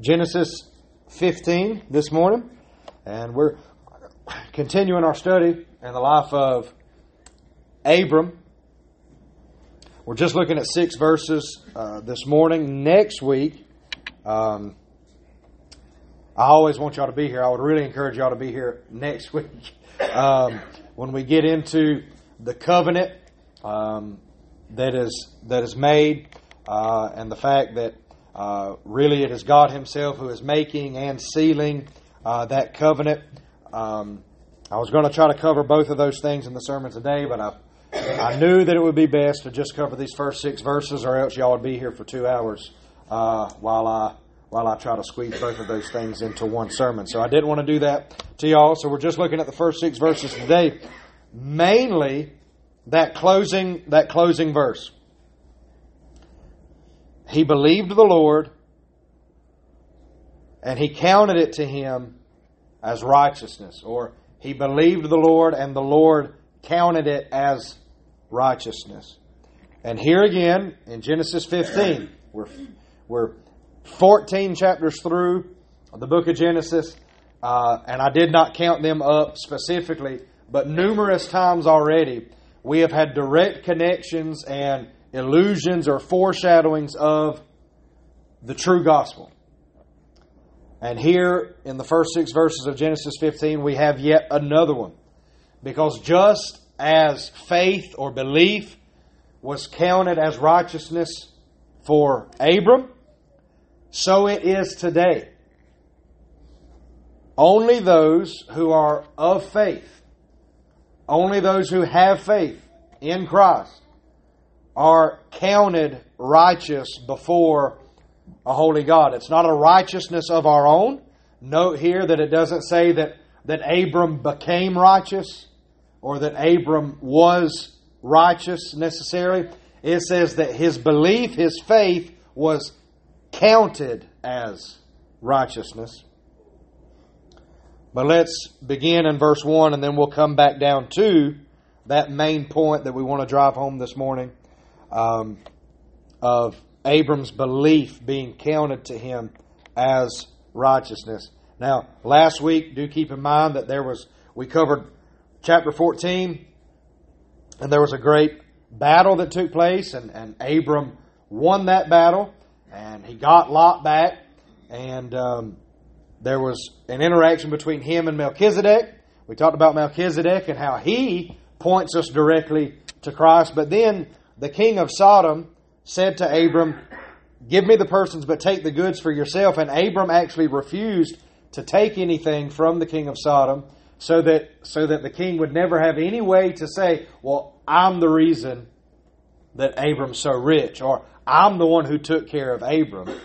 Genesis 15 this morning, and we're continuing our study in the life of Abram. We're just looking at six verses uh, this morning. Next week, um, I always want y'all to be here. I would really encourage y'all to be here next week um, when we get into the covenant um, that is that is made, uh, and the fact that uh, really, it is God Himself who is making and sealing uh, that covenant. Um, I was going to try to cover both of those things in the sermon today, but I, I knew that it would be best to just cover these first six verses, or else y'all would be here for two hours uh, while I while I try to squeeze both of those things into one sermon. So I didn't want to do that to y'all. So we're just looking at the first six verses today, mainly that closing that closing verse. He believed the Lord, and he counted it to him as righteousness. Or he believed the Lord, and the Lord counted it as righteousness. And here again, in Genesis 15, we're, we're 14 chapters through the book of Genesis, uh, and I did not count them up specifically, but numerous times already we have had direct connections and illusions or foreshadowings of the true gospel. And here in the first six verses of Genesis 15, we have yet another one. Because just as faith or belief was counted as righteousness for Abram, so it is today. Only those who are of faith, only those who have faith in Christ, are counted righteous before a holy God. It's not a righteousness of our own. Note here that it doesn't say that, that Abram became righteous or that Abram was righteous necessarily. It says that his belief, his faith was counted as righteousness. But let's begin in verse 1 and then we'll come back down to that main point that we want to drive home this morning um, of Abram's belief being counted to him as righteousness. Now, last week, do keep in mind that there was, we covered chapter 14, and there was a great battle that took place, and, and Abram won that battle, and he got Lot back, and um, there was an interaction between him and Melchizedek. We talked about Melchizedek and how he points us directly to Christ, but then the king of Sodom said to Abram, Give me the persons, but take the goods for yourself. And Abram actually refused to take anything from the king of Sodom so that, so that the king would never have any way to say, Well, I'm the reason that Abram's so rich, or I'm the one who took care of Abram.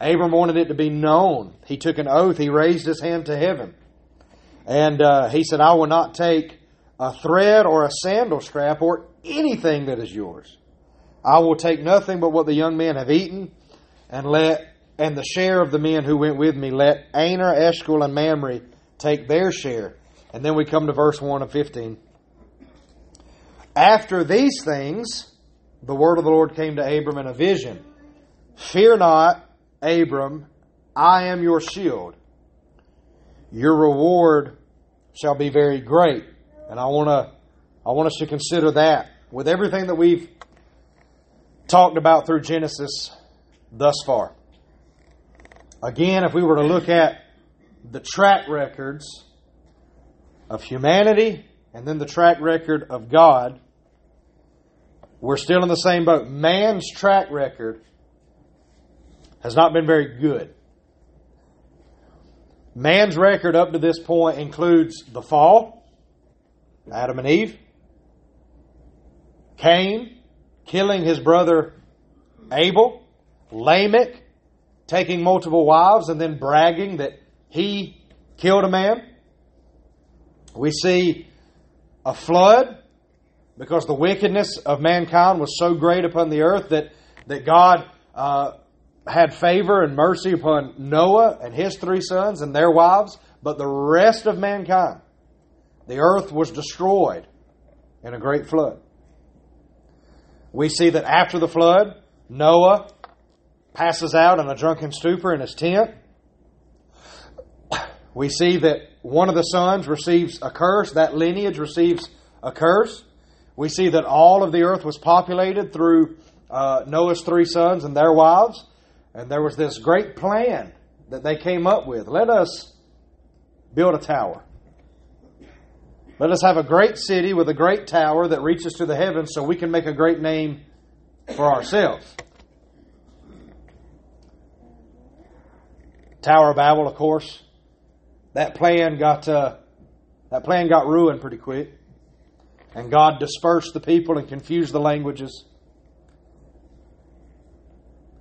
Abram wanted it to be known. He took an oath, he raised his hand to heaven. And uh, he said, I will not take a thread or a sandal strap or anything that is yours. I will take nothing but what the young men have eaten, and let and the share of the men who went with me, let Aner, Eshcol, and Mamre take their share. And then we come to verse 1 of 15. After these things, the word of the Lord came to Abram in a vision. Fear not, Abram, I am your shield. Your reward shall be very great. And I want to I want us to consider that with everything that we've talked about through Genesis thus far. Again, if we were to look at the track records of humanity and then the track record of God, we're still in the same boat. Man's track record has not been very good. Man's record up to this point includes the fall, Adam and Eve, Cain killing his brother Abel, Lamech taking multiple wives and then bragging that he killed a man. We see a flood because the wickedness of mankind was so great upon the earth that, that God uh, had favor and mercy upon Noah and his three sons and their wives, but the rest of mankind, the earth was destroyed in a great flood. We see that after the flood, Noah passes out in a drunken stupor in his tent. We see that one of the sons receives a curse, that lineage receives a curse. We see that all of the earth was populated through uh, Noah's three sons and their wives. And there was this great plan that they came up with. Let us build a tower. Let us have a great city with a great tower that reaches to the heavens so we can make a great name for ourselves. Tower of Babel, of course, that plan got uh, that plan got ruined pretty quick, and God dispersed the people and confused the languages.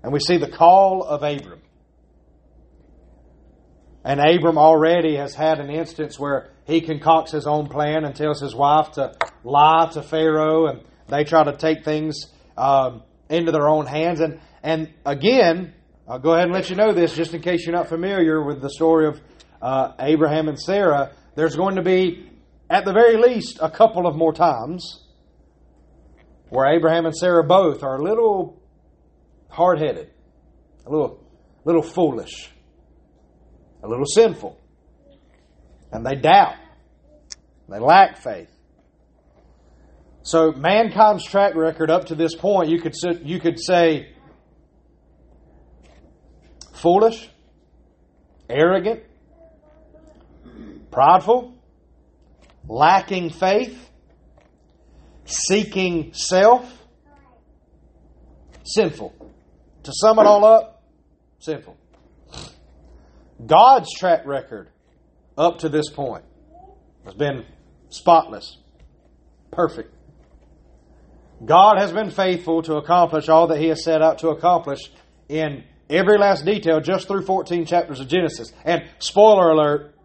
And we see the call of Abram. And Abram already has had an instance where he concocts his own plan and tells his wife to lie to Pharaoh, and they try to take things um, into their own hands. And and again, I'll go ahead and let you know this, just in case you're not familiar with the story of uh, Abraham and Sarah. There's going to be, at the very least, a couple of more times where Abraham and Sarah both are a little hard headed, a little, little foolish, a little sinful. And they doubt. They lack faith. So mankind's track record up to this point, you could you could say foolish, arrogant, prideful, lacking faith, seeking self, sinful. To sum it all up, sinful. God's track record up to this point has been spotless, perfect. God has been faithful to accomplish all that He has set out to accomplish in every last detail just through 14 chapters of Genesis. And spoiler alert,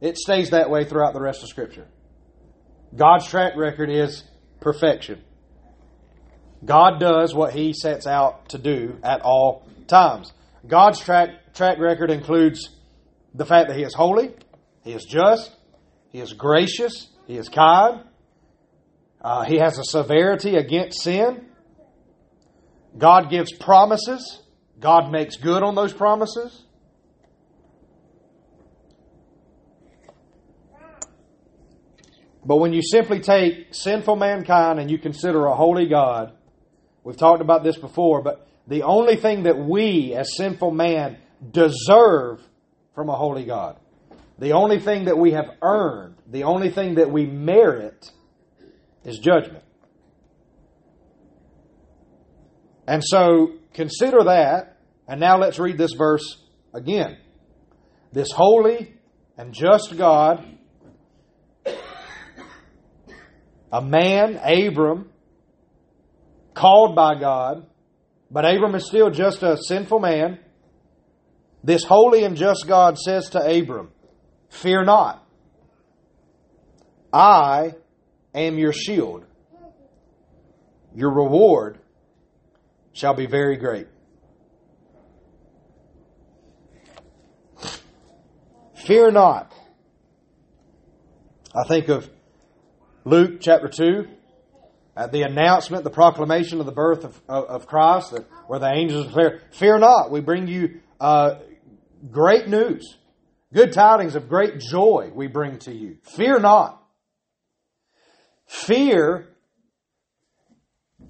it stays that way throughout the rest of Scripture. God's track record is perfection. God does what He sets out to do at all times. God's track, track record includes the fact that He is holy, He is just, He is gracious, He is kind, uh, He has a severity against sin. God gives promises. God makes good on those promises. But when you simply take sinful mankind and you consider a holy God, we've talked about this before, but the only thing that we as sinful man deserve from a holy God, the only thing that we have earned, the only thing that we merit is judgment. And so consider that, and now let's read this verse again. This holy and just God a man, Abram, called by God, but Abram is still just a sinful man. This holy and just God says to Abram, Fear not. I am your shield. Your reward shall be very great. Fear not. I think of Luke chapter 2, at the announcement, the proclamation of the birth of, of, of Christ, that, where the angels declare, Fear not, we bring you uh, great news, good tidings of great joy we bring to you. Fear not. Fear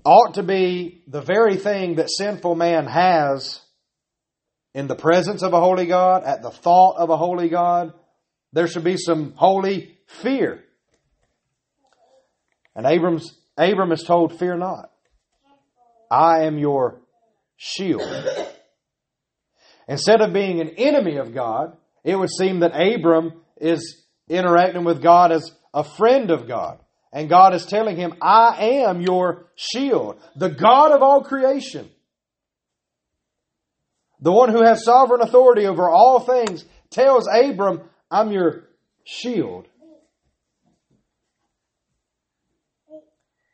ought to be the very thing that sinful man has in the presence of a holy God, at the thought of a holy God. There should be some holy fear. And Abram's, Abram is told, Fear not. I am your shield. Instead of being an enemy of God, it would seem that Abram is interacting with God as a friend of God. And God is telling him, I am your shield, the God of all creation. The one who has sovereign authority over all things tells Abram, I'm your shield.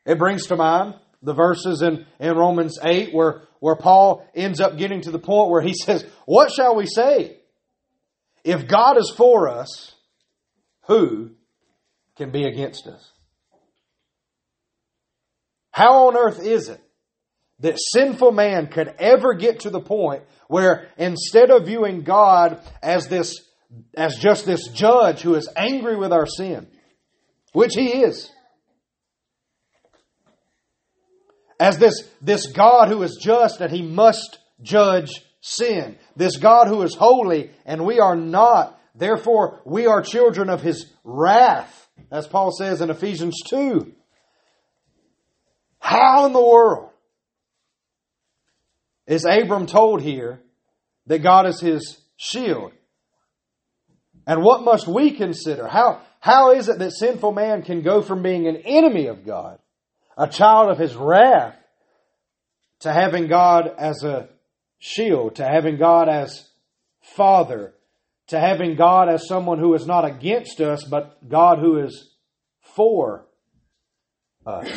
It brings to mind the verses in, in Romans 8 where, where Paul ends up getting to the point where he says, What shall we say? If God is for us, who can be against us? How on earth is it that sinful man could ever get to the point where instead of viewing God as this as just this judge who is angry with our sin, which he is. As this, this God who is just and he must judge sin. This God who is holy and we are not. Therefore, we are children of his wrath, as Paul says in Ephesians 2. How in the world is Abram told here that God is his shield? And what must we consider? How, how is it that sinful man can go from being an enemy of God, a child of his wrath, to having God as a shield, to having God as Father, to having God as someone who is not against us, but God who is for us?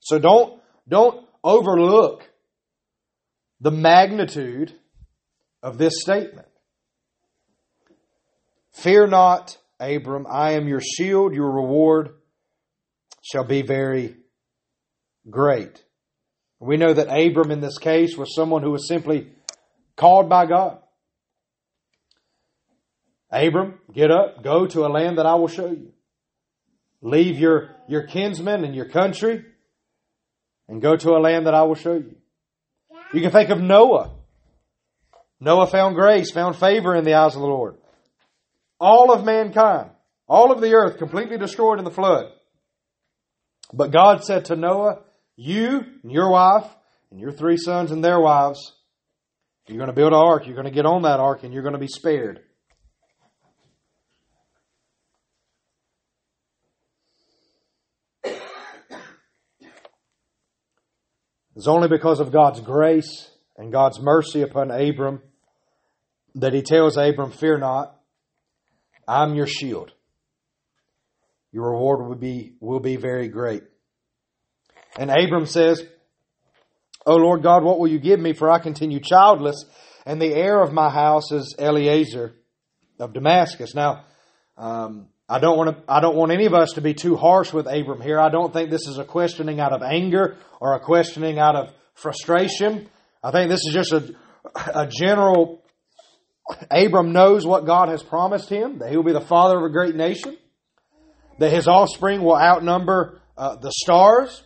So don't, don't overlook the magnitude of this statement. Fear not, Abram, I am your shield, your reward shall be very great. We know that Abram in this case was someone who was simply called by God. Abram, get up, go to a land that I will show you. Leave your, your kinsmen and your country and go to a land that I will show you. You can think of Noah. Noah found grace, found favor in the eyes of the Lord. All of mankind, all of the earth completely destroyed in the flood. But God said to Noah, You and your wife and your three sons and their wives, you're going to build an ark, you're going to get on that ark, and you're going to be spared. It's only because of God's grace and God's mercy upon Abram that he tells Abram, Fear not, I'm your shield. Your reward will be, will be very great. And Abram says, O Lord God, what will you give me? For I continue childless, and the heir of my house is Eliezer of Damascus. Now, um, I don't want to, I don't want any of us to be too harsh with Abram here. I don't think this is a questioning out of anger or a questioning out of frustration. I think this is just a, a general, Abram knows what God has promised him, that he will be the father of a great nation, that his offspring will outnumber uh, the stars.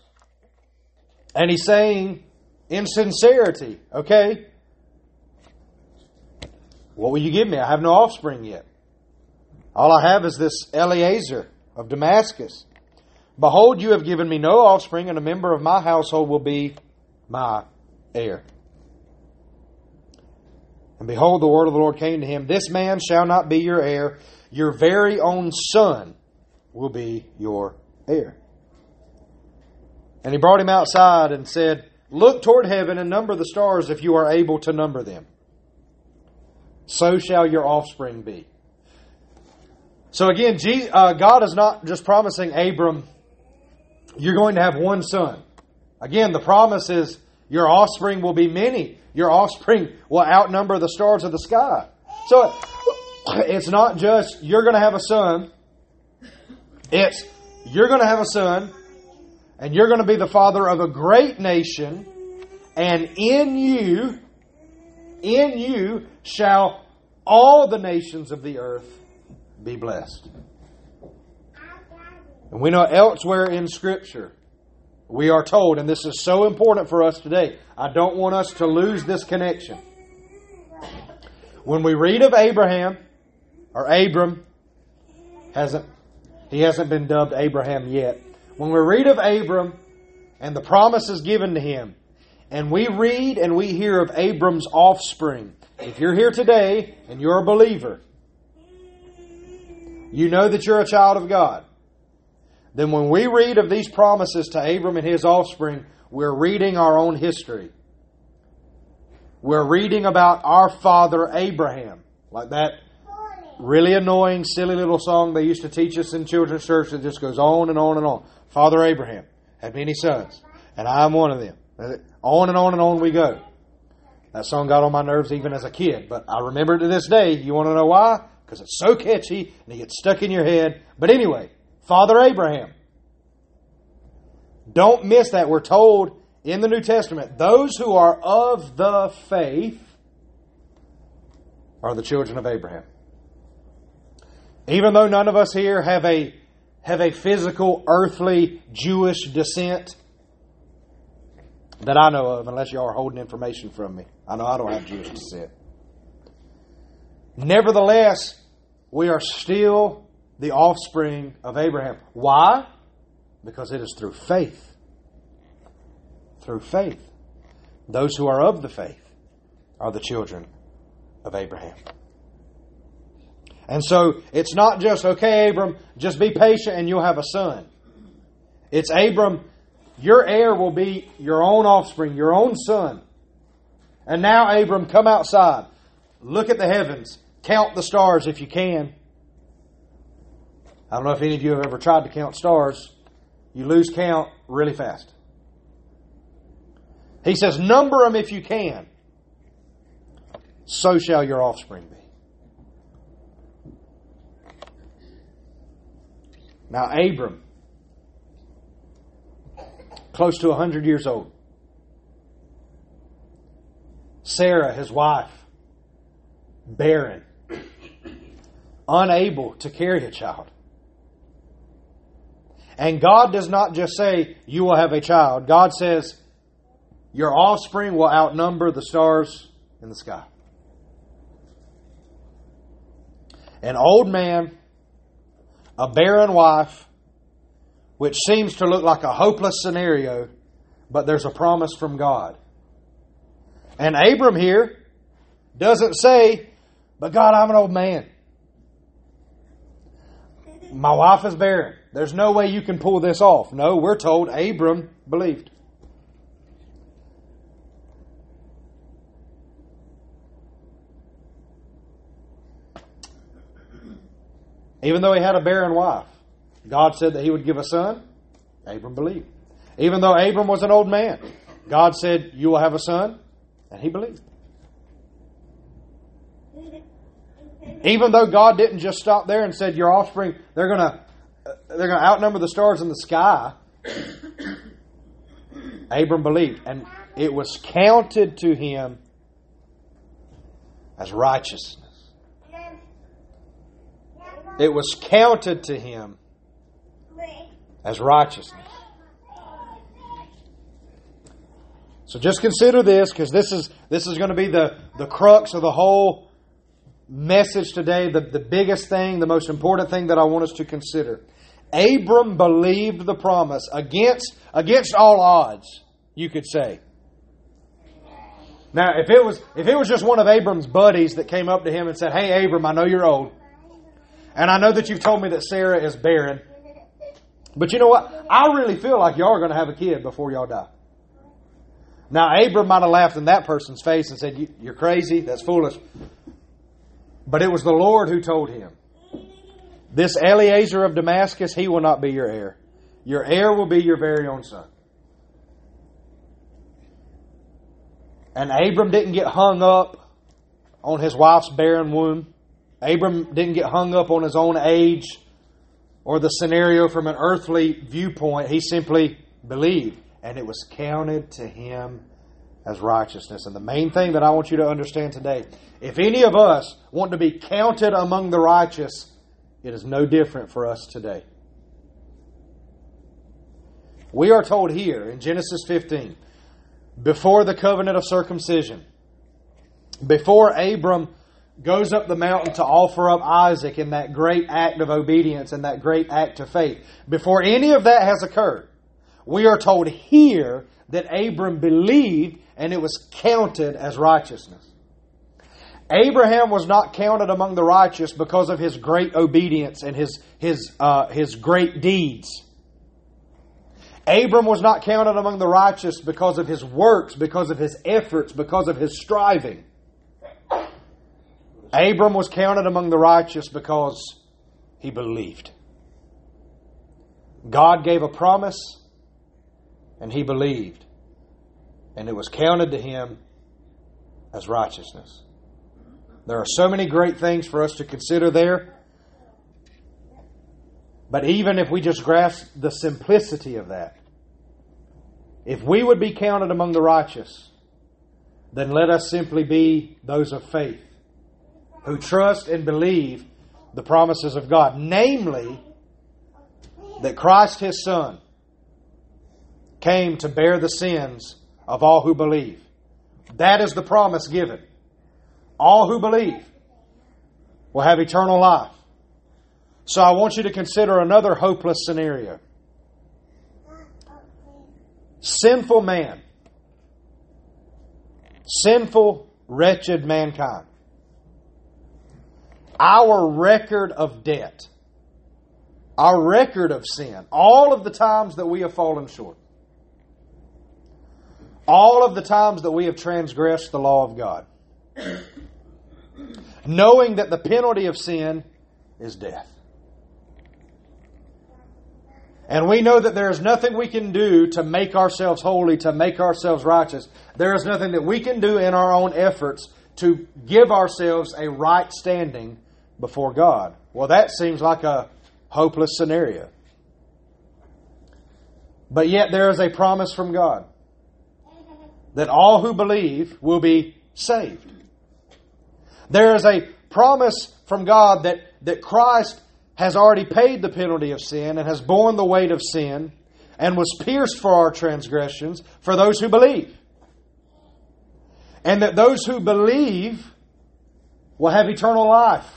And he's saying, in sincerity, okay, what will you give me? I have no offspring yet. All I have is this Eliezer of Damascus. Behold, you have given me no offspring, and a member of my household will be my heir. And behold, the word of the Lord came to him This man shall not be your heir, your very own son will be your heir. And he brought him outside and said, Look toward heaven and number the stars if you are able to number them. So shall your offspring be. So again, uh, God is not just promising Abram, you're going to have one son. Again, the promise is your offspring will be many. Your offspring will outnumber the stars of the sky. So it's not just you're going to have a son. It's you're going to have a son and you're going to be the father of a great nation and in you in you shall all the nations of the earth be blessed. And we know elsewhere in Scripture, we are told, and this is so important for us today, I don't want us to lose this connection. When we read of Abraham, or Abram, hasn't he hasn't been dubbed Abraham yet. When we read of Abram and the promises given to him, and we read and we hear of Abram's offspring, if you're here today and you're a believer, you know that you're a child of God. Then when we read of these promises to Abram and his offspring, we're reading our own history. We're reading about our father Abraham, like that really annoying, silly little song they used to teach us in children's church that just goes on and on and on. Father Abraham had many sons, and I'm one of them. On and on and on we go. That song got on my nerves even as a kid, but I remember it to this day. You want to know why? because it's so catchy and it gets stuck in your head. But anyway, Father Abraham. Don't miss that. We're told in the New Testament those who are of the faith are the children of Abraham. Even though none of us here have a have a physical, earthly Jewish descent that I know of, unless y'all are holding information from me. I know I don't have Jewish descent. Nevertheless, we are still the offspring of Abraham. Why? Because it is through faith. Through faith. Those who are of the faith are the children of Abraham. And so it's not just, okay, Abram, just be patient and you'll have a son. It's Abram, your heir will be your own offspring, your own son. And now, Abram, come outside. Look at the heavens. Count the stars if you can. I don't know if any of you have ever tried to count stars. You lose count really fast. He says, Number them if you can. So shall your offspring be. Now, Abram, close to 100 years old. Sarah, his wife, barren, unable to carry a child. And God does not just say, You will have a child. God says, Your offspring will outnumber the stars in the sky. An old man a barren wife, which seems to look like a hopeless scenario, but there's a promise from God. And Abram here doesn't say, But God, I'm an old man. My wife is barren. There's no way you can pull this off. No, we're told Abram believed. Even though he had a barren wife, God said that he would give a son. Abram believed. Even though Abram was an old man, God said, You will have a son. And he believed. Even though God didn't just stop there and said, Your offspring, they're going to. They're going to outnumber the stars in the sky. Abram believed, and it was counted to him as righteousness. It was counted to him as righteousness. So just consider this because this is this is going to be the, the crux of the whole message today, the, the biggest thing, the most important thing that I want us to consider. Abram believed the promise against against all odds, you could say. Now, if it was if it was just one of Abram's buddies that came up to him and said, "Hey, Abram, I know you're old. And I know that you've told me that Sarah is barren. But you know what? I really feel like y'all are going to have a kid before y'all die. Now, Abram might have laughed in that person's face and said, You're crazy. That's foolish. But it was the Lord who told him, This Eliezer of Damascus, he will not be your heir. Your heir will be your very own son. And Abram didn't get hung up on his wife's barren womb. Abram didn't get hung up on his own age or the scenario from an earthly viewpoint. He simply believed, and it was counted to him as righteousness. And the main thing that I want you to understand today if any of us want to be counted among the righteous, it is no different for us today. We are told here in Genesis 15, before the covenant of circumcision, before Abram goes up the mountain to offer up Isaac in that great act of obedience and that great act of faith. Before any of that has occurred, we are told here that Abram believed and it was counted as righteousness. Abraham was not counted among the righteous because of his great obedience and his, his, uh, his great deeds. Abram was not counted among the righteous because of his works, because of his efforts, because of his striving. Abram was counted among the righteous because he believed. God gave a promise and he believed. And it was counted to him as righteousness. There are so many great things for us to consider there. But even if we just grasp the simplicity of that, if we would be counted among the righteous, then let us simply be those of faith who trust and believe the promises of God, namely, that Christ his Son came to bear the sins of all who believe. That is the promise given. All who believe will have eternal life. So I want you to consider another hopeless scenario. Sinful man. Sinful, wretched mankind. Our record of debt. Our record of sin. All of the times that we have fallen short. All of the times that we have transgressed the law of God. Knowing that the penalty of sin is death. And we know that there is nothing we can do to make ourselves holy, to make ourselves righteous. There is nothing that we can do in our own efforts to give ourselves a right standing before God. Well, that seems like a hopeless scenario. But yet there is a promise from God that all who believe will be saved. There is a promise from God that, that Christ has already paid the penalty of sin and has borne the weight of sin and was pierced for our transgressions for those who believe. And that those who believe will have eternal life.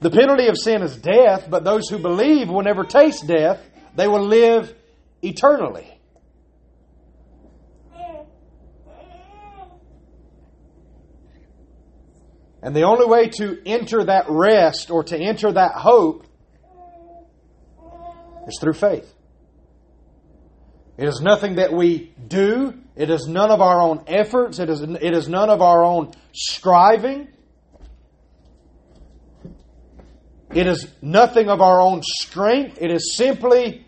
The penalty of sin is death, but those who believe will never taste death. They will live eternally. And the only way to enter that rest or to enter that hope is through faith. It is nothing that we do. It is none of our own efforts. It is, it is none of our own striving. It is nothing of our own strength. It is simply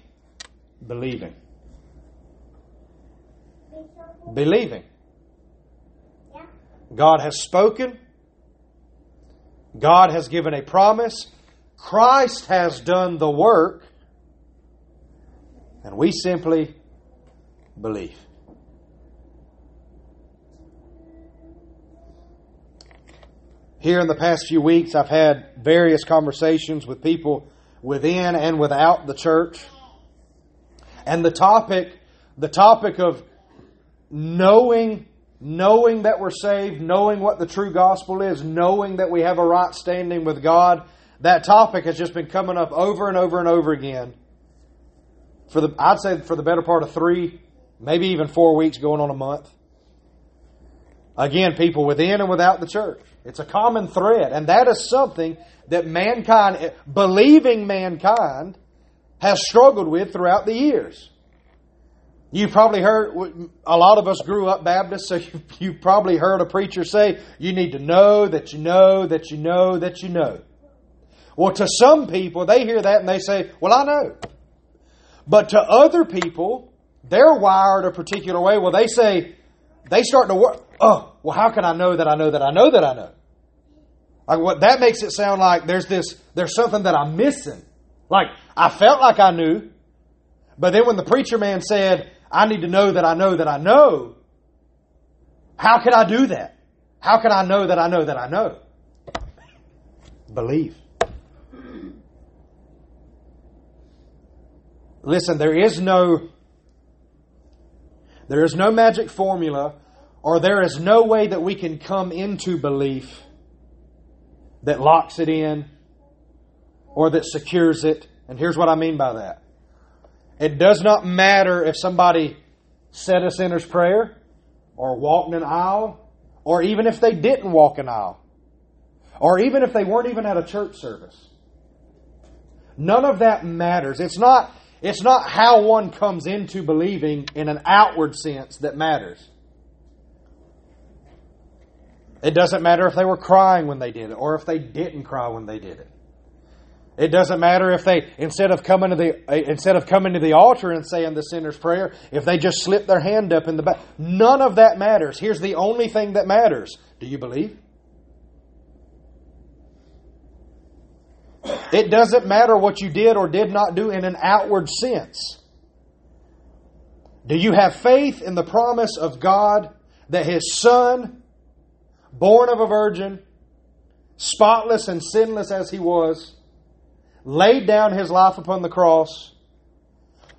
believing. Believing. God has spoken. God has given a promise. Christ has done the work. And we simply believe. Here in the past few weeks, I've had various conversations with people within and without the church. And the topic, the topic of knowing knowing that we're saved, knowing what the true gospel is, knowing that we have a right standing with God, that topic has just been coming up over and over and over again. For the, I'd say for the better part of three, maybe even four weeks, going on a month. Again, people within and without the church. It's a common thread, and that is something that mankind, believing mankind, has struggled with throughout the years. You probably heard, a lot of us grew up Baptist, so you, you probably heard a preacher say, you need to know that you know that you know that you know. Well, to some people, they hear that and they say, well, I know. But to other people, they're wired a particular way. Well, they say, they start to work, oh, well, how can I know that I know that I know that I know? Like what that makes it sound like there's this, there's something that I'm missing. Like I felt like I knew, but then when the preacher man said, I need to know that I know that I know. How can I do that? How can I know that I know that I know? Believe. Listen, there is no there is no magic formula or there is no way that we can come into belief that locks it in or that secures it. And here's what I mean by that. It does not matter if somebody said a sinner's prayer or walked an aisle or even if they didn't walk an aisle or even if they weren't even at a church service. None of that matters. It's not, it's not how one comes into believing in an outward sense that matters. It doesn't matter if they were crying when they did it or if they didn't cry when they did it. It doesn't matter if they instead of coming to the instead of coming to the altar and saying the sinner's prayer, if they just slip their hand up in the back. None of that matters. Here's the only thing that matters. Do you believe? It doesn't matter what you did or did not do in an outward sense. Do you have faith in the promise of God that His Son born of a virgin, spotless and sinless as he was, laid down his life upon the cross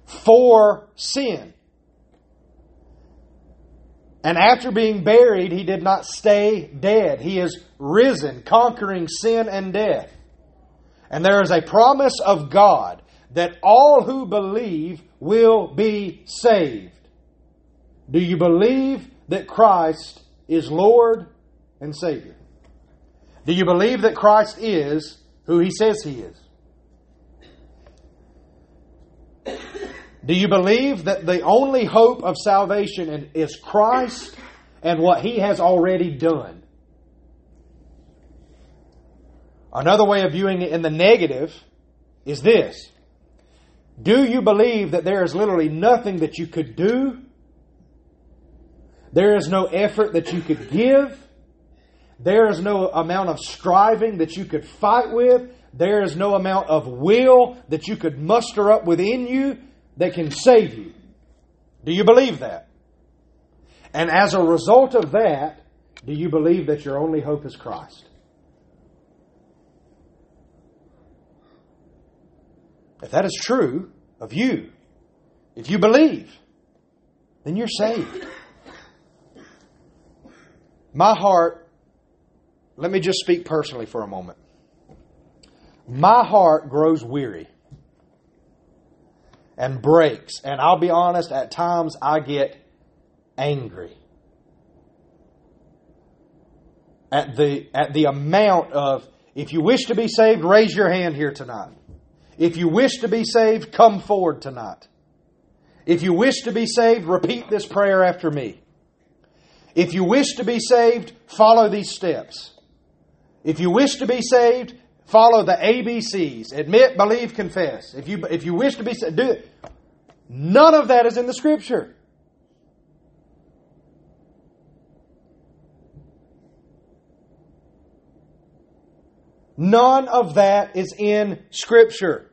for sin. And after being buried, he did not stay dead. He is risen, conquering sin and death. And there is a promise of God that all who believe will be saved. Do you believe that Christ is Lord and Savior? Do you believe that Christ is who he says he is? Do you believe that the only hope of salvation is Christ and what he has already done? Another way of viewing it in the negative is this. Do you believe that there is literally nothing that you could do? There is no effort that you could give. There is no amount of striving that you could fight with. There is no amount of will that you could muster up within you that can save you. Do you believe that? And as a result of that, do you believe that your only hope is Christ? If that is true of you, if you believe, then you're saved. My heart, let me just speak personally for a moment. My heart grows weary and breaks. And I'll be honest, at times I get angry at the, at the amount of, if you wish to be saved, raise your hand here tonight. If you wish to be saved, come forward tonight. If you wish to be saved, repeat this prayer after me. If you wish to be saved, follow these steps. If you wish to be saved, follow the ABCs. Admit, believe, confess. If you, if you wish to be saved, do it. None of that is in the scripture. None of that is in scripture.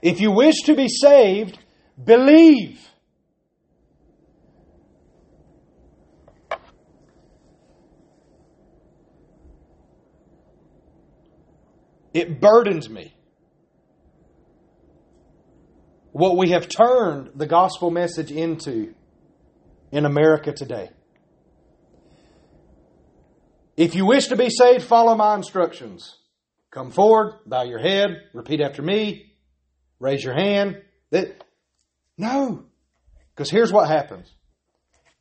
If you wish to be saved, believe. It burdens me. What we have turned the gospel message into in America today. If you wish to be saved, follow my instructions. Come forward, bow your head, repeat after me, raise your hand. That no, because here's what happens.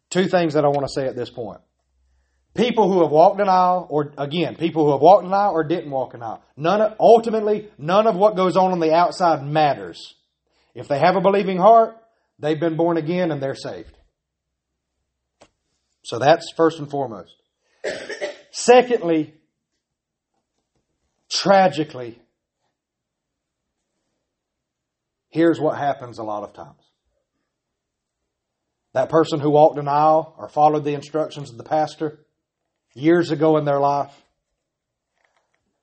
Two things that I want to say at this point. People who have walked an aisle, or again, people who have walked an aisle or didn't walk an aisle. None of, ultimately, none of what goes on on the outside matters. If they have a believing heart, they've been born again and they're saved. So that's first and foremost. Secondly, tragically, Here's what happens a lot of times. That person who walked an aisle or followed the instructions of the pastor years ago in their life,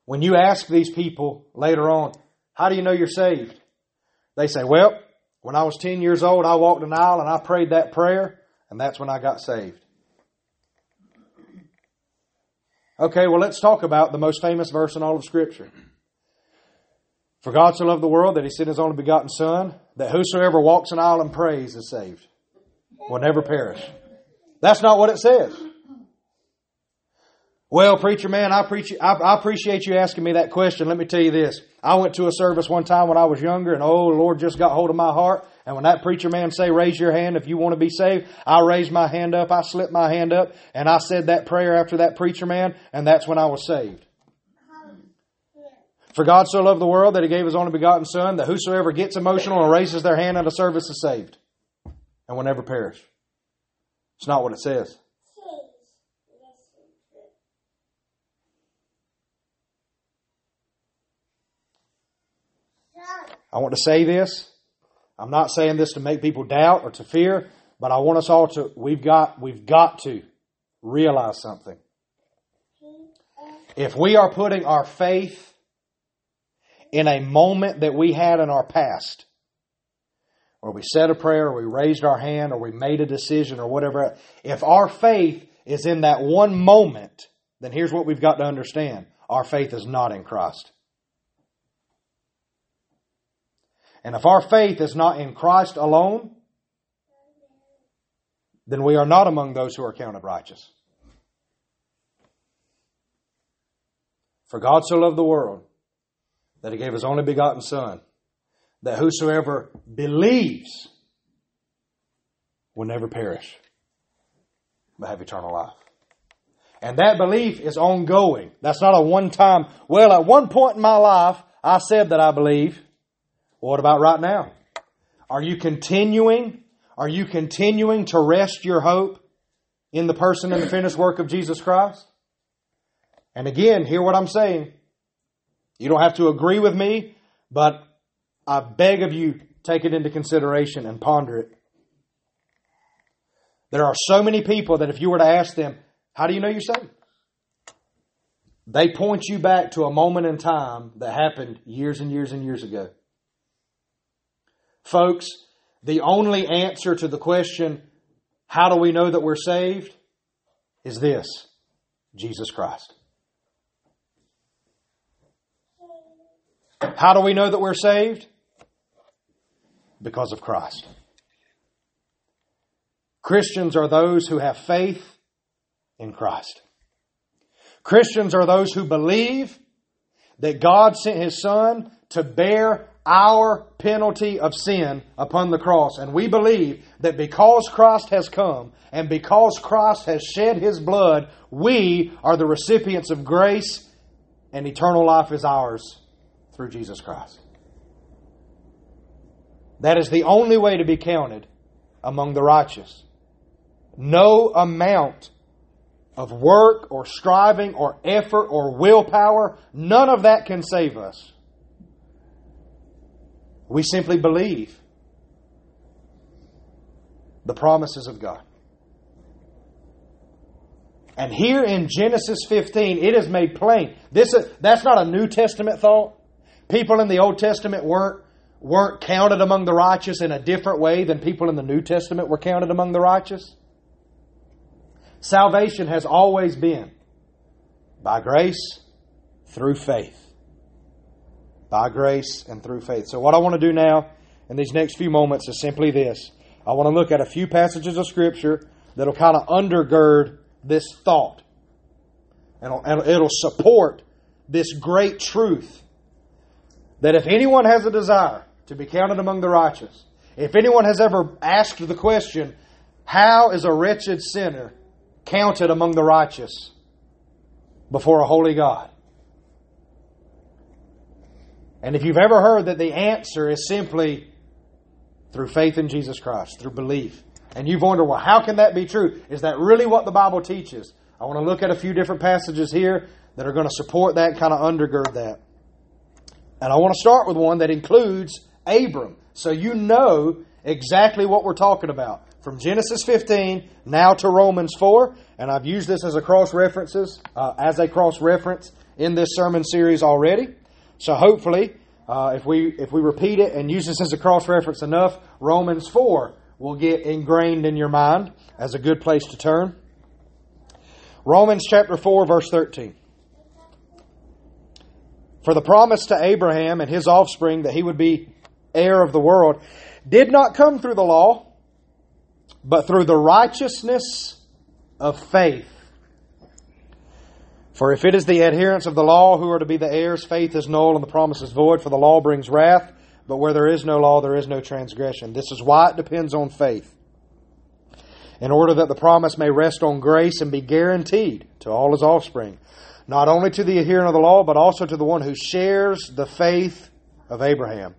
when you ask these people later on, how do you know you're saved? They say, well, when I was 10 years old, I walked an aisle and I prayed that prayer, and that's when I got saved. Okay, well, let's talk about the most famous verse in all of Scripture. For God so loved the world that he sent his only begotten Son, that whosoever walks an aisle and prays is saved, will never perish. That's not what it says. Well, preacher man, I, I, I, appreciate you asking me that question. Let me tell you this. I went to a service one time when I was younger, and oh, the Lord just got hold of my heart. And when that preacher man say, raise your hand if you want to be saved, I raised my hand up, I slipped my hand up, and I said that prayer after that preacher man, and that's when I was saved. For God so loved the world that he gave his only begotten Son, that whosoever gets emotional and raises their hand at a service is saved and will never perish. It's not what it says. I want to say this. I'm not saying this to make people doubt or to fear, but I want us all to we've got we've got to realize something. If we are putting our faith in a moment that we had in our past, or we said a prayer, or we raised our hand, or we made a decision, or whatever, if our faith is in that one moment, then here's what we've got to understand our faith is not in Christ. And if our faith is not in Christ alone, then we are not among those who are counted righteous. For God so loved the world that he gave his only begotten Son, that whosoever believes will never perish, but have eternal life. And that belief is ongoing. That's not a one time, well, at one point in my life, I said that I believe. What about right now? Are you continuing? Are you continuing to rest your hope in the person and the finished work of Jesus Christ? And again, hear what I'm saying. You don't have to agree with me, but I beg of you, take it into consideration and ponder it. There are so many people that if you were to ask them, how do you know you're saved? They point you back to a moment in time that happened years and years and years ago. Folks, the only answer to the question, how do we know that we're saved? is this Jesus Christ. How do we know that we're saved? Because of Christ. Christians are those who have faith in Christ. Christians are those who believe that God sent His Son to bear our penalty of sin upon the cross. And we believe that because Christ has come and because Christ has shed His blood, we are the recipients of grace and eternal life is ours through Jesus Christ. That is the only way to be counted among the righteous. No amount of work or striving or effort or willpower, none of that can save us. We simply believe the promises of God. And here in Genesis 15, it is made plain. This is, that's not a New Testament thought. People in the Old Testament weren't, weren't counted among the righteous in a different way than people in the New Testament were counted among the righteous. Salvation has always been by grace through faith. By grace and through faith. So, what I want to do now in these next few moments is simply this I want to look at a few passages of Scripture that'll kind of undergird this thought. And it'll support this great truth that if anyone has a desire to be counted among the righteous, if anyone has ever asked the question, how is a wretched sinner counted among the righteous before a holy God? And if you've ever heard that the answer is simply through faith in Jesus Christ, through belief, and you've wondered, well, how can that be true? Is that really what the Bible teaches? I want to look at a few different passages here that are going to support that, kind of undergird that. And I want to start with one that includes Abram. So you know exactly what we're talking about. From Genesis 15 now to Romans 4, and I've used this as a cross references uh, as a cross reference in this sermon series already. So hopefully, uh, if we if we repeat it and use this as a cross reference enough, Romans 4 will get ingrained in your mind as a good place to turn. Romans chapter 4 verse 13. For the promise to Abraham and his offspring that he would be heir of the world did not come through the law, but through the righteousness of faith. For if it is the adherents of the law who are to be the heirs, faith is null and the promise is void, for the law brings wrath, but where there is no law, there is no transgression. This is why it depends on faith. In order that the promise may rest on grace and be guaranteed to all his offspring not only to the adherent of the law, but also to the one who shares the faith of Abraham,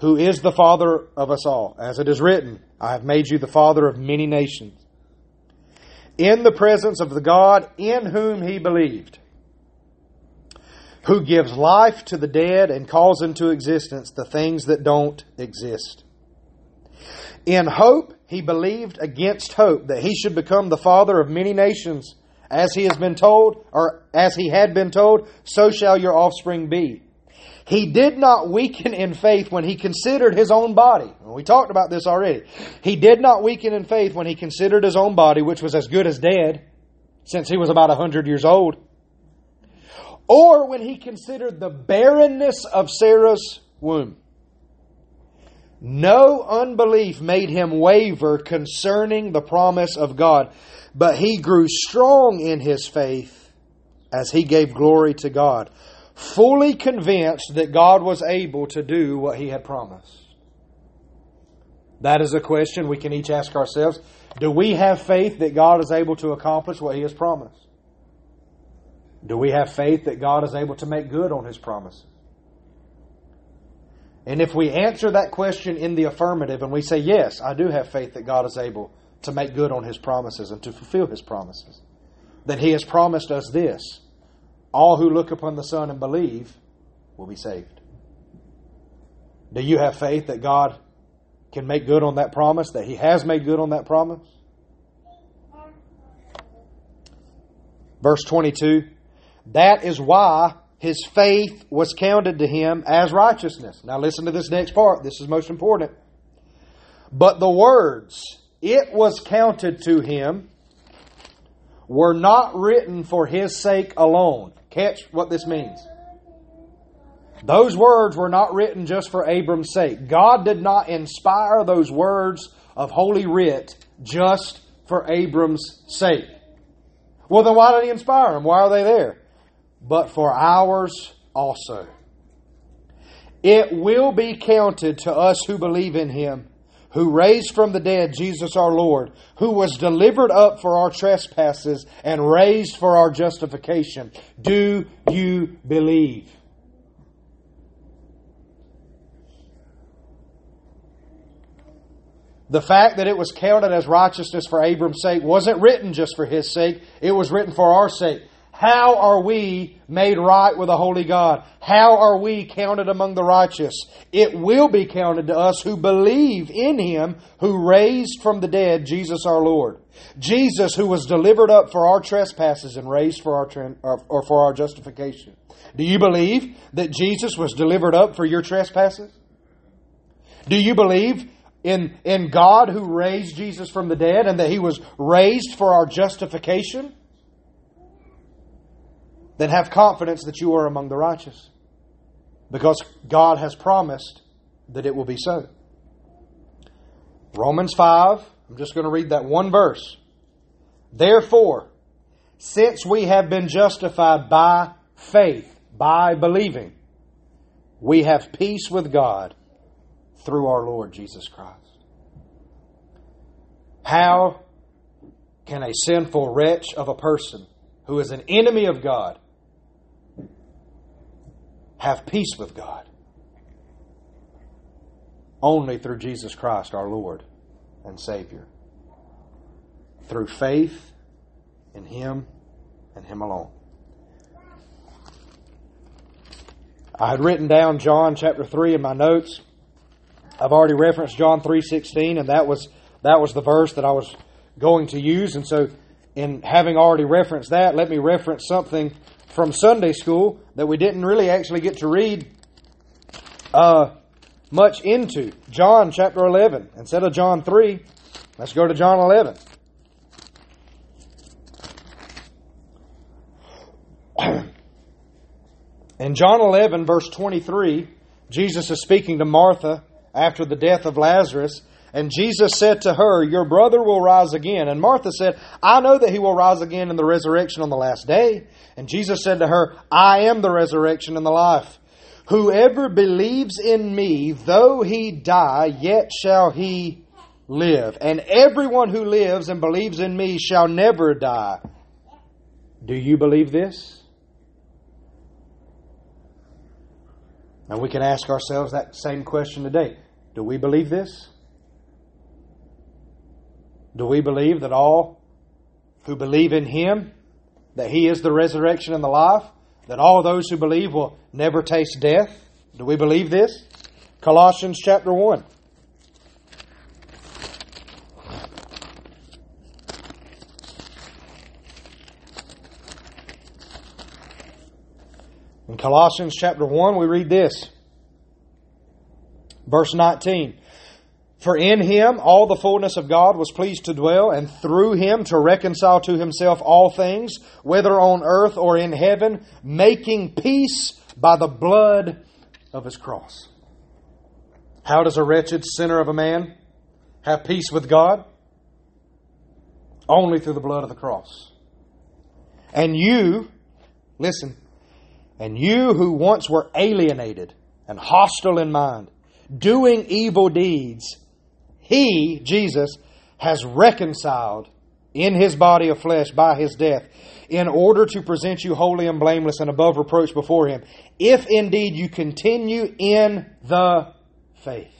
who is the father of us all. As it is written, I have made you the father of many nations. In the presence of the God in whom he believed, who gives life to the dead and calls into existence the things that don't exist. In hope, he believed against hope that he should become the father of many nations as he has been told, or as he had been told, so shall your offspring be. He did not weaken in faith when he considered his own body. We talked about this already. He did not weaken in faith when he considered his own body, which was as good as dead, since he was about a hundred years old. Or when he considered the barrenness of Sarah's womb. No unbelief made him waver concerning the promise of God, but he grew strong in his faith as he gave glory to God, fully convinced that God was able to do what he had promised. That is a question we can each ask ourselves. Do we have faith that God is able to accomplish what he has promised? Do we have faith that God is able to make good on his promises? And if we answer that question in the affirmative and we say, Yes, I do have faith that God is able to make good on His promises and to fulfill His promises, then He has promised us this all who look upon the Son and believe will be saved. Do you have faith that God can make good on that promise, that He has made good on that promise? Verse 22 That is why his faith was counted to him as righteousness. Now listen to this next part. This is most important. But the words, it was counted to him, were not written for his sake alone. Catch what this means. Those words were not written just for Abram's sake. God did not inspire those words of Holy Writ just for Abram's sake. Well, then why did he inspire them? Why are they there? but for ours also. It will be counted to us who believe in him, who raised from the dead Jesus our Lord, who was delivered up for our trespasses and raised for our justification. Do you believe? The fact that it was counted as righteousness for Abram's sake wasn't written just for his sake, it was written for our sake. How are we made right with a holy God? How are we counted among the righteous? It will be counted to us who believe in Him who raised from the dead Jesus our Lord. Jesus who was delivered up for our trespasses and raised for our, uh, or for our justification. Do you believe that Jesus was delivered up for your trespasses? Do you believe in, in God who raised Jesus from the dead and that He was raised for our justification? Then have confidence that you are among the righteous. Because God has promised that it will be so. Romans 5, I'm just going to read that one verse. Therefore, since we have been justified by faith, by believing, we have peace with God through our Lord Jesus Christ. How can a sinful wretch of a person who is an enemy of God have peace with God only through Jesus Christ our Lord and Savior. Through faith in Him and Him alone. I had written down John chapter 3 in my notes. I've already referenced John 3:16 and that was that was the verse that I was going to use and so in having already referenced that, let me reference something from Sunday school that we didn't really actually get to read uh, much into. John chapter 11. Instead of John 3, let's go to John 11. In John 11, verse 23, Jesus is speaking to Martha after the death of Lazarus, and Jesus said to her, Your brother will rise again. And Martha said, I know that he will rise again in the resurrection on the last day. And Jesus said to her, I am the resurrection and the life. Whoever believes in me, though he die, yet shall he live. And everyone who lives and believes in me shall never die. Do you believe this? And we can ask ourselves that same question today. Do we believe this? Do we believe that all who believe in Him, that He is the resurrection and the life, that all those who believe will never taste death? Do we believe this? Colossians chapter 1. In Colossians chapter 1, we read this. Verse 19. For in him all the fullness of God was pleased to dwell, and through him to reconcile to himself all things, whether on earth or in heaven, making peace by the blood of his cross. How does a wretched sinner of a man have peace with God? Only through the blood of the cross. And you, listen, and you who once were alienated and hostile in mind, doing evil deeds, he, Jesus, has reconciled in his body of flesh by his death in order to present you holy and blameless and above reproach before him, if indeed you continue in the faith.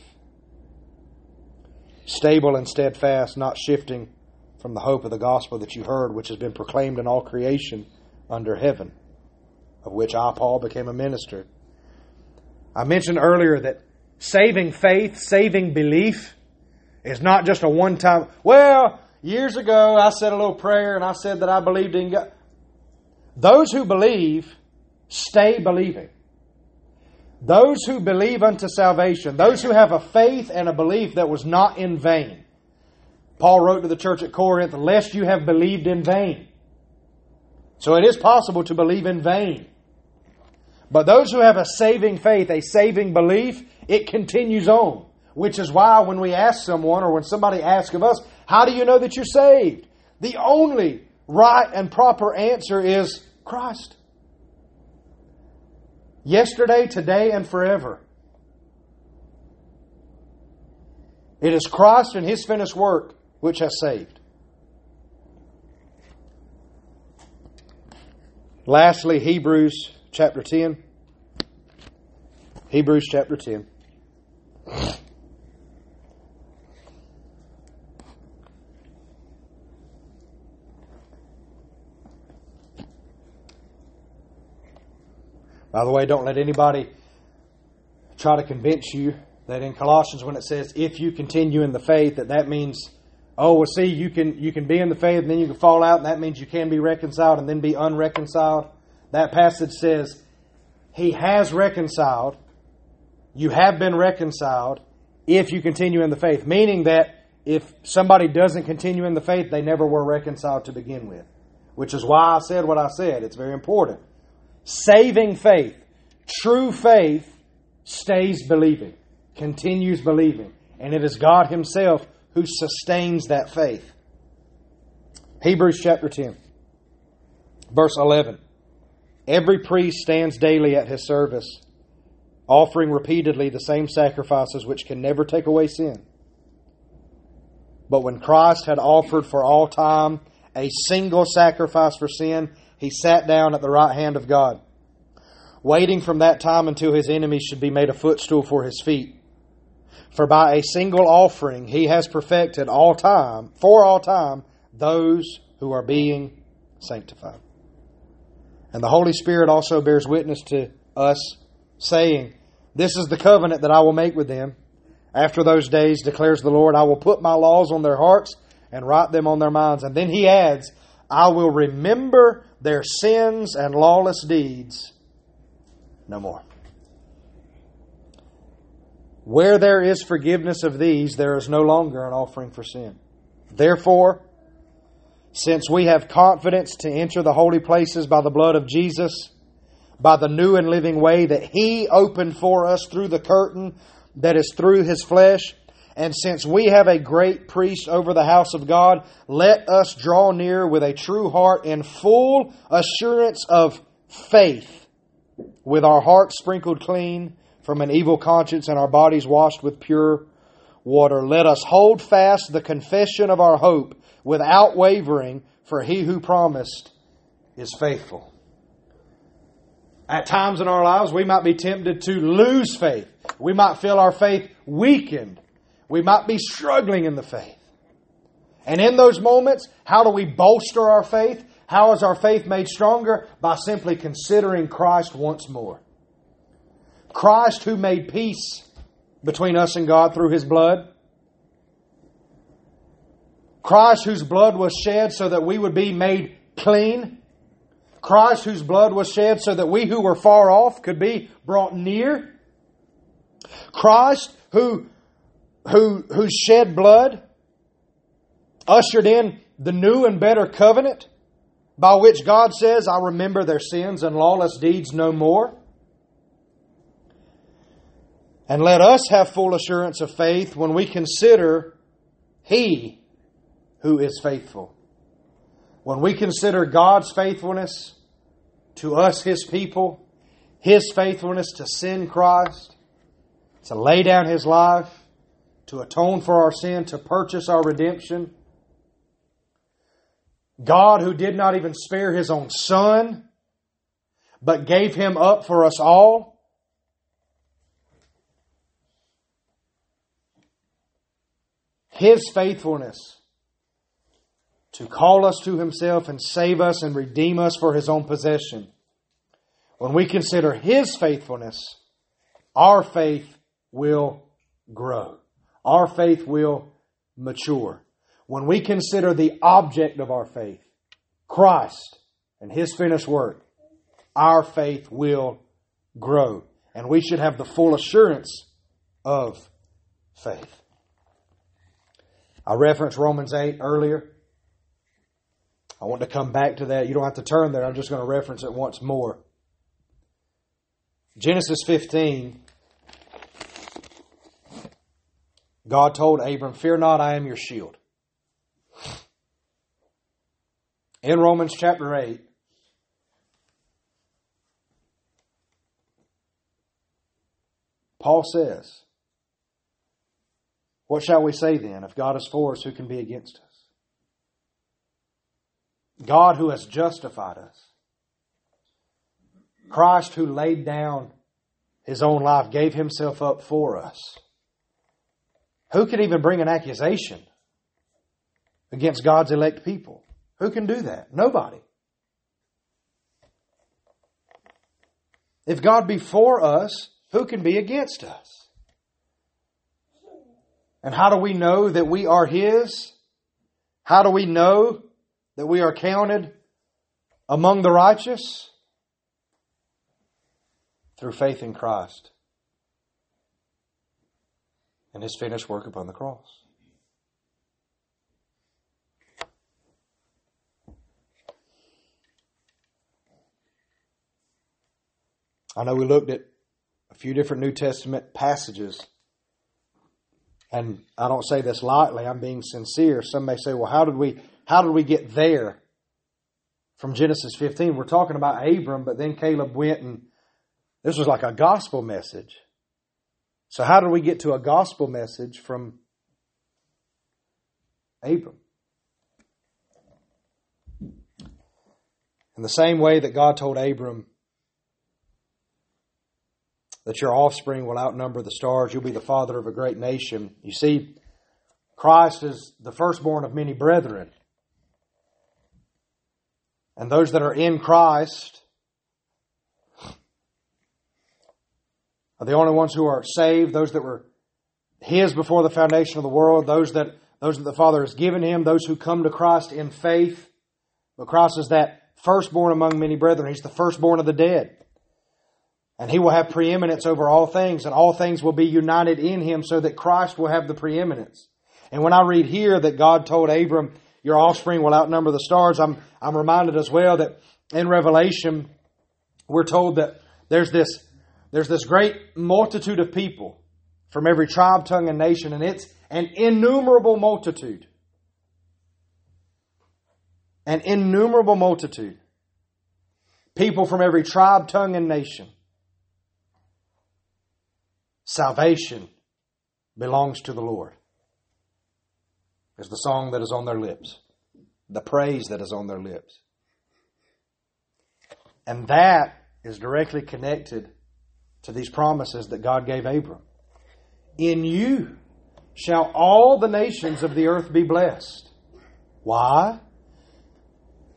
Stable and steadfast, not shifting from the hope of the gospel that you heard, which has been proclaimed in all creation under heaven, of which I, Paul, became a minister. I mentioned earlier that saving faith, saving belief, is not just a one time, well, years ago I said a little prayer and I said that I believed in God. Those who believe stay believing. Those who believe unto salvation, those who have a faith and a belief that was not in vain. Paul wrote to the church at Corinth, lest you have believed in vain. So it is possible to believe in vain. But those who have a saving faith, a saving belief, it continues on. Which is why when we ask someone or when somebody asks of us, how do you know that you're saved? The only right and proper answer is Christ yesterday, today, and forever. It is Christ and His finished work which has saved. Lastly, Hebrews chapter 10. Hebrews chapter 10. By the way, don't let anybody try to convince you that in Colossians when it says if you continue in the faith that that means oh well see you can you can be in the faith and then you can fall out. And that means you can be reconciled and then be unreconciled. That passage says he has reconciled. You have been reconciled if you continue in the faith. Meaning that if somebody doesn't continue in the faith they never were reconciled to begin with. Which is why I said what I said. It's very important saving faith, true faith, stays believing, continues believing. And it is God Himself who sustains that faith. Hebrews chapter 10, verse 11. Every priest stands daily at his service, offering repeatedly the same sacrifices which can never take away sin. But when Christ had offered for all time a single sacrifice for sin, he sat down at the right hand of God, waiting from that time until his enemies should be made a footstool for his feet. For by a single offering he has perfected all time, for all time, those who are being sanctified. And the Holy Spirit also bears witness to us, saying, This is the covenant that I will make with them. After those days, declares the Lord, I will put my laws on their hearts and write them on their minds. And then he adds, I will remember their sins and lawless deeds no more. Where there is forgiveness of these, there is no longer an offering for sin. Therefore, since we have confidence to enter the holy places by the blood of Jesus, by the new and living way that He opened for us through the curtain that is through His flesh, and since we have a great priest over the house of God, let us draw near with a true heart in full assurance of faith, with our hearts sprinkled clean from an evil conscience and our bodies washed with pure water. Let us hold fast the confession of our hope without wavering, for he who promised is faithful. At times in our lives, we might be tempted to lose faith. We might feel our faith weakened we might be struggling in the faith. And in those moments, how do we bolster our faith? How is our faith made stronger? By simply considering Christ once more. Christ who made peace between us and God through his blood. Christ whose blood was shed so that we would be made clean. Christ whose blood was shed so that we who were far off could be brought near. Christ who who, who shed blood, ushered in the new and better covenant by which God says, I remember their sins and lawless deeds no more. And let us have full assurance of faith when we consider He who is faithful. When we consider God's faithfulness to us, His people, His faithfulness to send Christ, to lay down His life, to atone for our sin, to purchase our redemption. God who did not even spare His own Son, but gave Him up for us all. His faithfulness to call us to Himself and save us and redeem us for His own possession. When we consider His faithfulness, our faith will grow. Our faith will mature. When we consider the object of our faith, Christ and His finished work, our faith will grow. And we should have the full assurance of faith. I referenced Romans 8 earlier. I want to come back to that. You don't have to turn there. I'm just going to reference it once more. Genesis 15. God told Abram, Fear not, I am your shield. In Romans chapter 8, Paul says, What shall we say then? If God is for us, who can be against us? God who has justified us. Christ who laid down his own life, gave himself up for us. Who could even bring an accusation against God's elect people? Who can do that? Nobody. If God be for us, who can be against us? And how do we know that we are His? How do we know that we are counted among the righteous? Through faith in Christ and his finished work upon the cross. I know we looked at a few different New Testament passages, and I don't say this lightly, I'm being sincere. Some may say, well, how did we how did we get there from Genesis 15? We're talking about Abram, but then Caleb went and this was like a gospel message. So, how do we get to a gospel message from Abram? In the same way that God told Abram that your offspring will outnumber the stars, you'll be the father of a great nation. You see, Christ is the firstborn of many brethren. And those that are in Christ are the only ones who are saved, those that were His before the foundation of the world, those that, those that the Father has given Him, those who come to Christ in faith. But Christ is that firstborn among many brethren. He's the firstborn of the dead. And He will have preeminence over all things, and all things will be united in Him so that Christ will have the preeminence. And when I read here that God told Abram, your offspring will outnumber the stars. I'm, I'm reminded as well that in Revelation, we're told that there's this, there's this great multitude of people from every tribe, tongue, and nation, and it's an innumerable multitude. An innumerable multitude. People from every tribe, tongue, and nation. Salvation belongs to the Lord is the song that is on their lips, the praise that is on their lips. And that is directly connected to these promises that God gave Abram. In you shall all the nations of the earth be blessed. Why?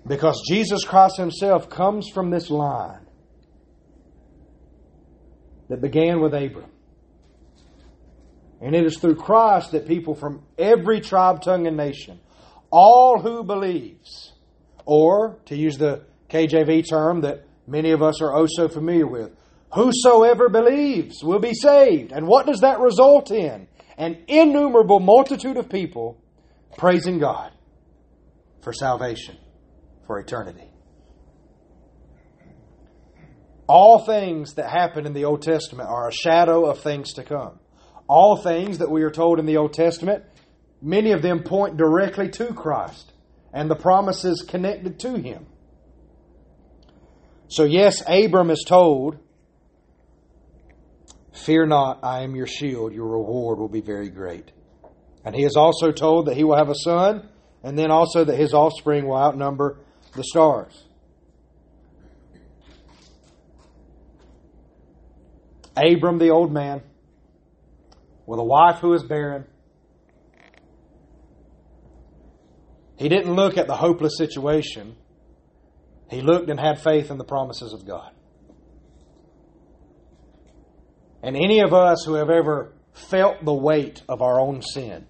Because Jesus Christ Himself comes from this line that began with Abram. And it is through Christ that people from every tribe, tongue, and nation, all who believes, or to use the KJV term that many of us are oh so familiar with, whosoever believes will be saved. And what does that result in? an innumerable multitude of people praising God for salvation, for eternity. All things that happen in the Old Testament are a shadow of things to come. All things that we are told in the Old Testament, many of them point directly to Christ and the promises connected to him. So, yes, Abram is told, Fear not, I am your shield, your reward will be very great. And he is also told that he will have a son, and then also that his offspring will outnumber the stars. Abram, the old man, with a wife who is barren, he didn't look at the hopeless situation. He looked and had faith in the promises of God. And any of us who have ever felt the weight of our own sin,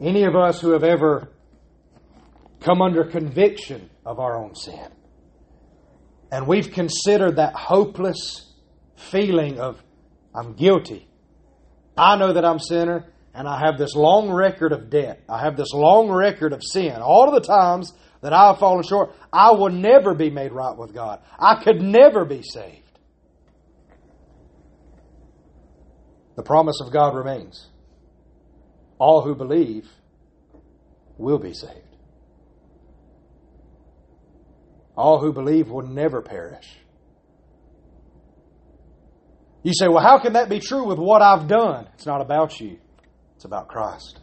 any of us who have ever come under conviction of our own sin, and we've considered that hopeless feeling of, I'm guilty. I know that I'm sinner, and I have this long record of debt. I have this long record of sin. All of the times that I have fallen short, I will never be made right with God. I could never be saved. The promise of God remains. All who believe will be saved. All who believe will never perish. You say, well, how can that be true with what I've done? It's not about you, it's about Christ.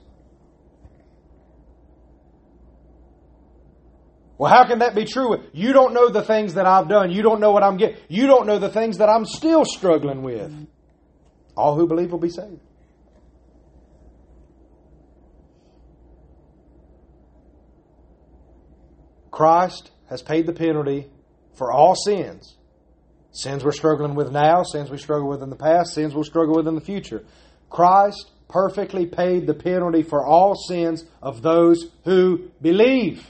Well, how can that be true? You don't know the things that I've done. You don't know what I'm getting. You don't know the things that I'm still struggling with. All who believe will be saved. Christ has paid the penalty for all sins. Sins we're struggling with now, sins we struggle with in the past, sins we'll struggle with in the future. Christ perfectly paid the penalty for all sins of those who believe.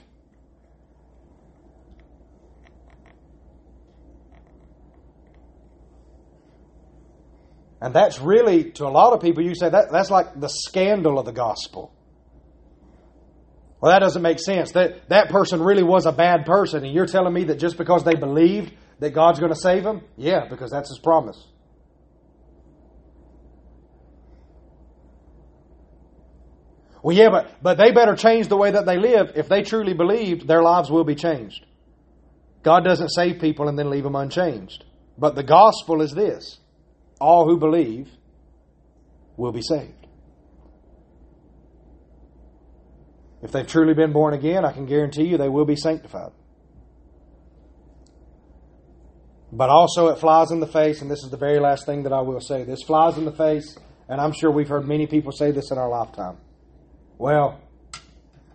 And that's really, to a lot of people, you say that, that's like the scandal of the gospel. Well, that doesn't make sense. That, that person really was a bad person, and you're telling me that just because they believed that God's going to save them? Yeah, because that's His promise. Well, yeah, but, but they better change the way that they live. If they truly believed, their lives will be changed. God doesn't save people and then leave them unchanged. But the gospel is this all who believe will be saved. If they've truly been born again, I can guarantee you they will be sanctified. But also, it flies in the face, and this is the very last thing that I will say. This flies in the face, and I'm sure we've heard many people say this in our lifetime. Well,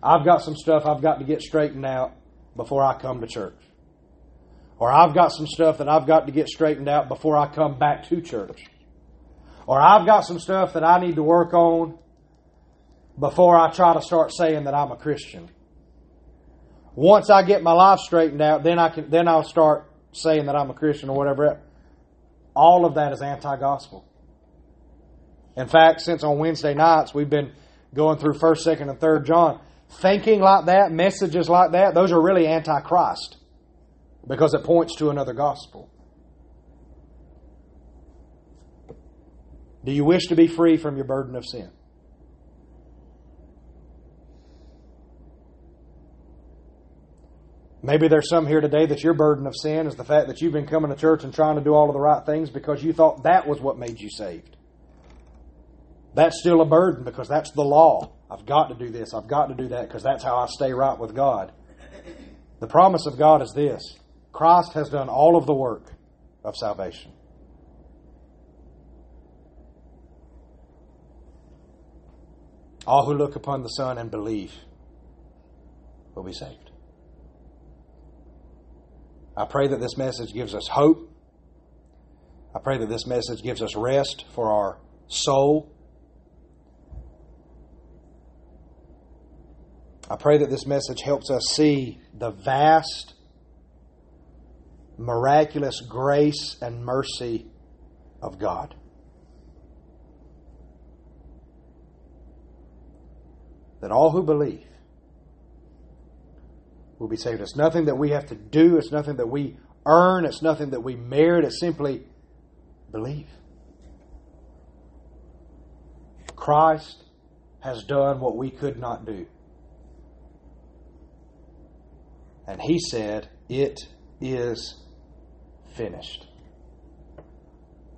I've got some stuff I've got to get straightened out before I come to church. Or I've got some stuff that I've got to get straightened out before I come back to church. Or I've got some stuff that I need to work on before I try to start saying that I'm a Christian. Once I get my life straightened out, then I can then I'll start saying that I'm a Christian or whatever. All of that is anti-gospel. In fact, since on Wednesday nights we've been going through first, second, and third John, thinking like that, messages like that, those are really anti-Christ because it points to another gospel. Do you wish to be free from your burden of sin? Maybe there's some here today that your burden of sin is the fact that you've been coming to church and trying to do all of the right things because you thought that was what made you saved. That's still a burden because that's the law. I've got to do this, I've got to do that because that's how I stay right with God. The promise of God is this Christ has done all of the work of salvation. All who look upon the Son and believe will be saved. I pray that this message gives us hope. I pray that this message gives us rest for our soul. I pray that this message helps us see the vast, miraculous grace and mercy of God. That all who believe will be saved. It's nothing that we have to do, it's nothing that we earn, it's nothing that we merit, it's simply believe. Christ has done what we could not do. And he said, It is finished.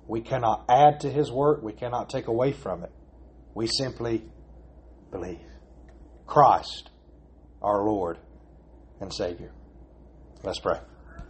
We cannot add to his work, we cannot take away from it. We simply believe. Christ, our Lord and Savior. Let's pray.